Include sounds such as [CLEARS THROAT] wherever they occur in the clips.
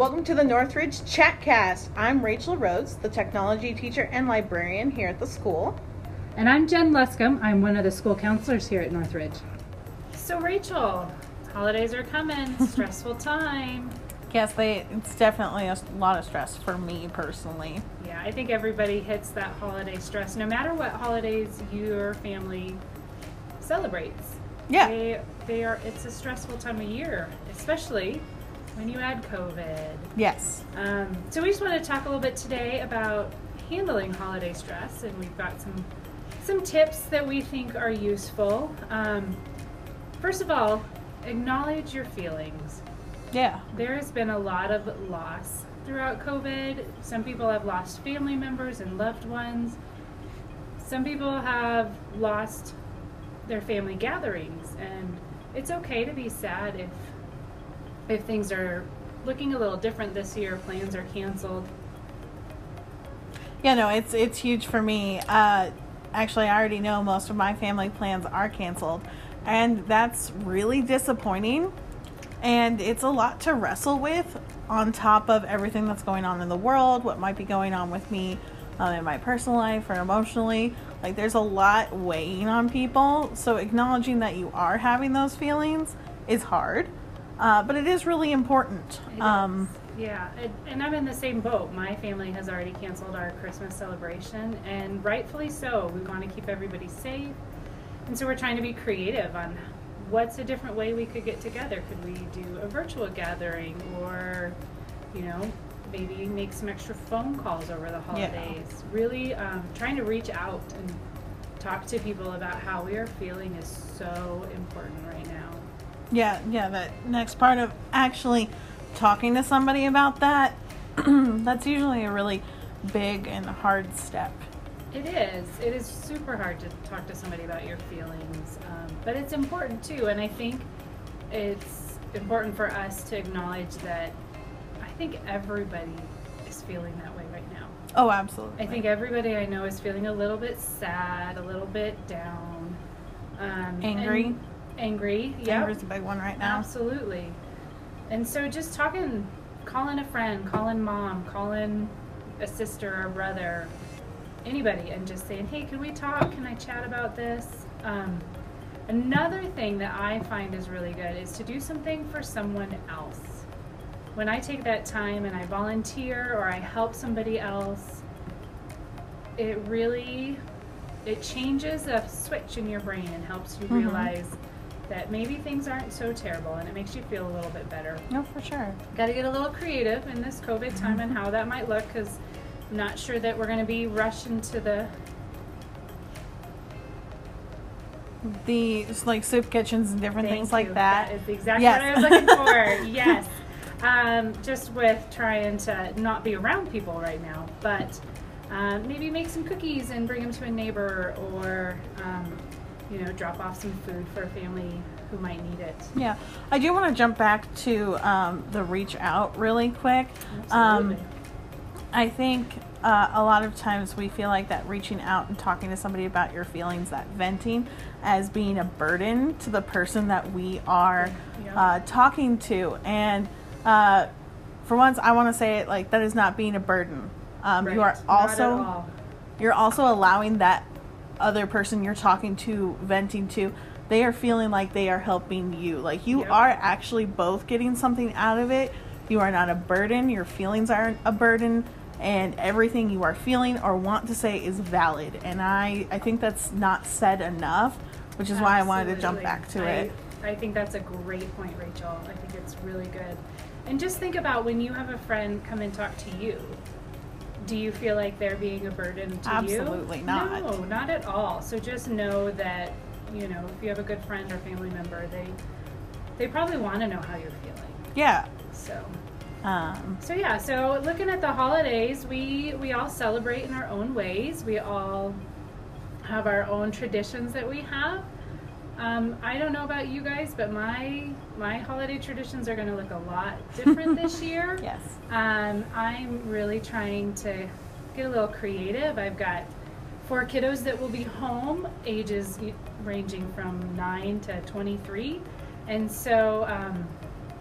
Welcome to the Northridge Chatcast. I'm Rachel Rhodes, the technology teacher and librarian here at the school. And I'm Jen Luscombe. I'm one of the school counselors here at Northridge. So, Rachel, holidays are coming, [LAUGHS] stressful time. Yes, they, it's definitely a lot of stress for me personally. Yeah, I think everybody hits that holiday stress, no matter what holidays your family celebrates. Yeah. They, they are, it's a stressful time of year, especially when you add COVID. Yes. Um, so we just want to talk a little bit today about handling holiday stress, and we've got some some tips that we think are useful. Um, first of all, acknowledge your feelings. Yeah. There has been a lot of loss throughout COVID. Some people have lost family members and loved ones. Some people have lost their family gatherings, and it's okay to be sad if if things are looking a little different this year, plans are canceled. Yeah, no, it's it's huge for me. Uh, actually, I already know most of my family plans are canceled, and that's really disappointing. And it's a lot to wrestle with on top of everything that's going on in the world, what might be going on with me um, in my personal life or emotionally. Like, there's a lot weighing on people. So, acknowledging that you are having those feelings is hard, uh, but it is really important. It Um, is. Yeah, and, and I'm in the same boat. My family has already canceled our Christmas celebration, and rightfully so. We want to keep everybody safe, and so we're trying to be creative on what's a different way we could get together. Could we do a virtual gathering, or you know, maybe make some extra phone calls over the holidays? Really um, trying to reach out and talk to people about how we are feeling is so important right now. Yeah, yeah, that next part of actually talking to somebody about that, [CLEARS THROAT] that's usually a really big and hard step. It is. It is super hard to talk to somebody about your feelings, um, but it's important too. And I think it's important for us to acknowledge that I think everybody is feeling that way right now. Oh, absolutely. I think everybody I know is feeling a little bit sad, a little bit down, um, Angry. and- Angry. Yeah. Anger's a big one right now. Absolutely. And so just talking, calling a friend, calling mom, calling a sister or brother, anybody, and just saying, hey, can we talk? Can I chat about this? Um, another thing that I find is really good is to do something for someone else. When I take that time and I volunteer or I help somebody else, it really it changes a switch in your brain and helps you Mhm. realize that maybe things aren't so terrible and it makes you feel a little bit better. No, for sure. Got to get a little creative in this COVID time and how that might look because I'm not sure that we're going to be rushing to the. The like soup kitchens and different Thank things like that. That is exactly Yes. what I was looking for. [LAUGHS] yes. Um, just with trying to not be around people right now, but um, maybe make some cookies and bring them to a neighbor or, um, you know, drop off some food for a family who might need it. Yeah, I do want to jump back to um, the reach out really quick. Um. I think uh, a lot of times we feel like that reaching out and talking to somebody about your feelings, that venting, as being a burden to the person that we are Yeah. uh, talking to. And uh, for once, I want to say it like that is not being a burden. Um, You are Right. Not at also you're also allowing that other person you're talking to, venting to, they are feeling like they are helping you. Like you Yep. are actually both getting something out of it. You are not a burden. Your feelings aren't a burden. And everything you are feeling or want to say is valid. And I, I think that's not said enough, which is why I wanted to jump back to I, it. I think that's a great point, Rachel. I think it's really good. And just think about when you have a friend come and talk to you. Do you feel like they're being a burden to you? Absolutely not. No, not at all. So just know that, you know, if you have a good friend or family member, they they probably want to know how you're feeling. Yeah. So Um, so yeah, so looking at the holidays, we we all celebrate in our own ways. We all have our own traditions that we have. Um, I don't know about you guys, but my my holiday traditions are going to look a lot different this [LAUGHS] year. yes. Um, I'm really trying to get a little creative. I've got four kiddos that will be home, ages ranging from 9 to 23. And so um,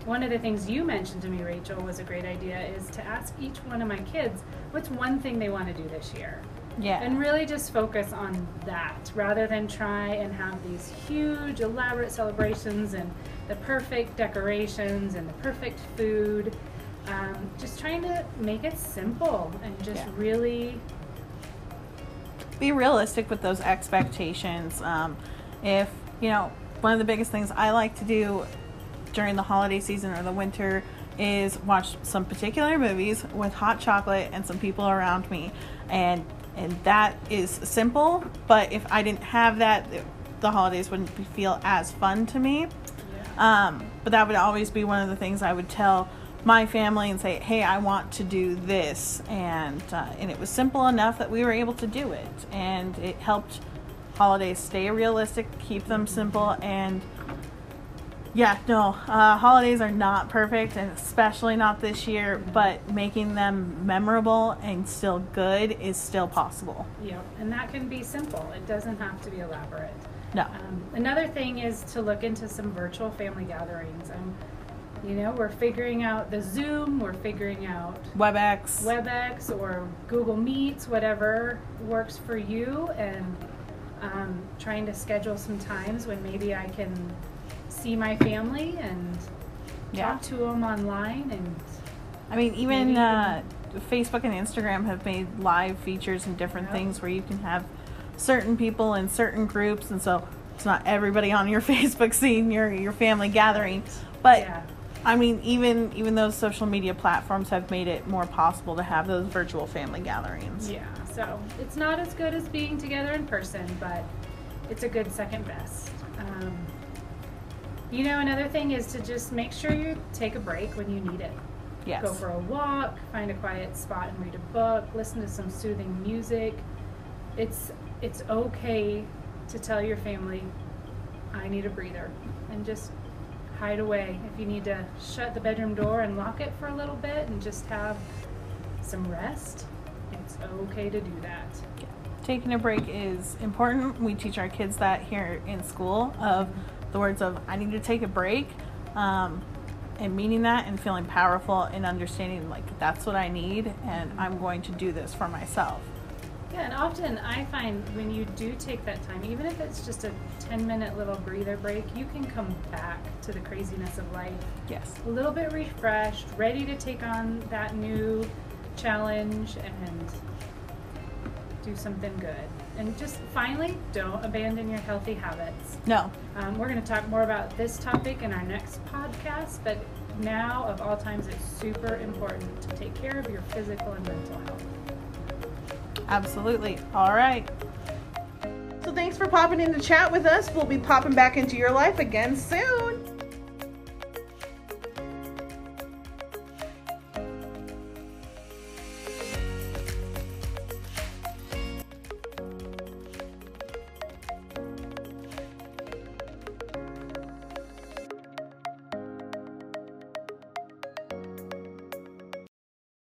one of the things you mentioned to me, Rachel, was a great idea is to ask each one of my kids what's one thing they want to do this year. Yeah. And really just focus on that rather than try and have these huge, elaborate celebrations and the perfect decorations and the perfect food. Um, just trying to make it simple and just Yeah. really be realistic with those expectations. Um, if you know, one of the biggest things I like to do during the holiday season or the winter is watch some particular movies with hot chocolate and some people around me, and and that is simple. But if I didn't have that, the holidays wouldn't be- feel as fun to me. Um, but that would always be one of the things I would tell my family and say, "Hey, I want to do this," and uh, and it was simple enough that we were able to do it, and it helped holidays stay realistic, keep them simple, and yeah, no, uh, holidays are not perfect, and especially not this year. But making them memorable and still good is still possible. Yep, and that can be simple. It doesn't have to be elaborate. No, Um, another thing is to look into some virtual family gatherings. Um, you know, we're figuring out the Zoom, we're figuring out WebEx. WebEx or Google Meets, whatever works for you, and um, trying to schedule some times when maybe I can see my family and Yeah. talk to them online. And I mean, even uh, Facebook and Instagram have made live features and different things where you can have certain people in certain groups, and so it's not everybody on your [LAUGHS] Facebook seeing your your family gathering. But yeah, I mean, even even those social media platforms have made it more possible to have those virtual family gatherings. yeah. So it's not as good as being together in person, but it's a good second best. Um, you know, another thing is to just make sure you take a break when you need it. Yes. Go for a walk, find a quiet spot and read a book, listen to some soothing music. It's it's okay to tell your family, I need a breather, and just hide away. If you need to shut the bedroom door and lock it for a little bit and just have some rest, it's okay to do that. Taking a break is important. We teach our kids that here in school of the words of I need to take a break. Um, and meaning that and feeling powerful and understanding like that's what I need and I'm going to do this for myself. Yeah, and often I find when you do take that time, even if it's just a 10 minute little breather break, you can come back to the craziness of life Yes. a little bit refreshed, ready to take on that new challenge and do something good. And just finally, don't abandon your healthy habits. No. Um, we're going to talk more about this topic in our next podcast, but now, of all times, it's super important to take care of your physical and mental health. Absolutely. All right. So thanks for popping in to chat with us. We'll be popping back into your life again soon.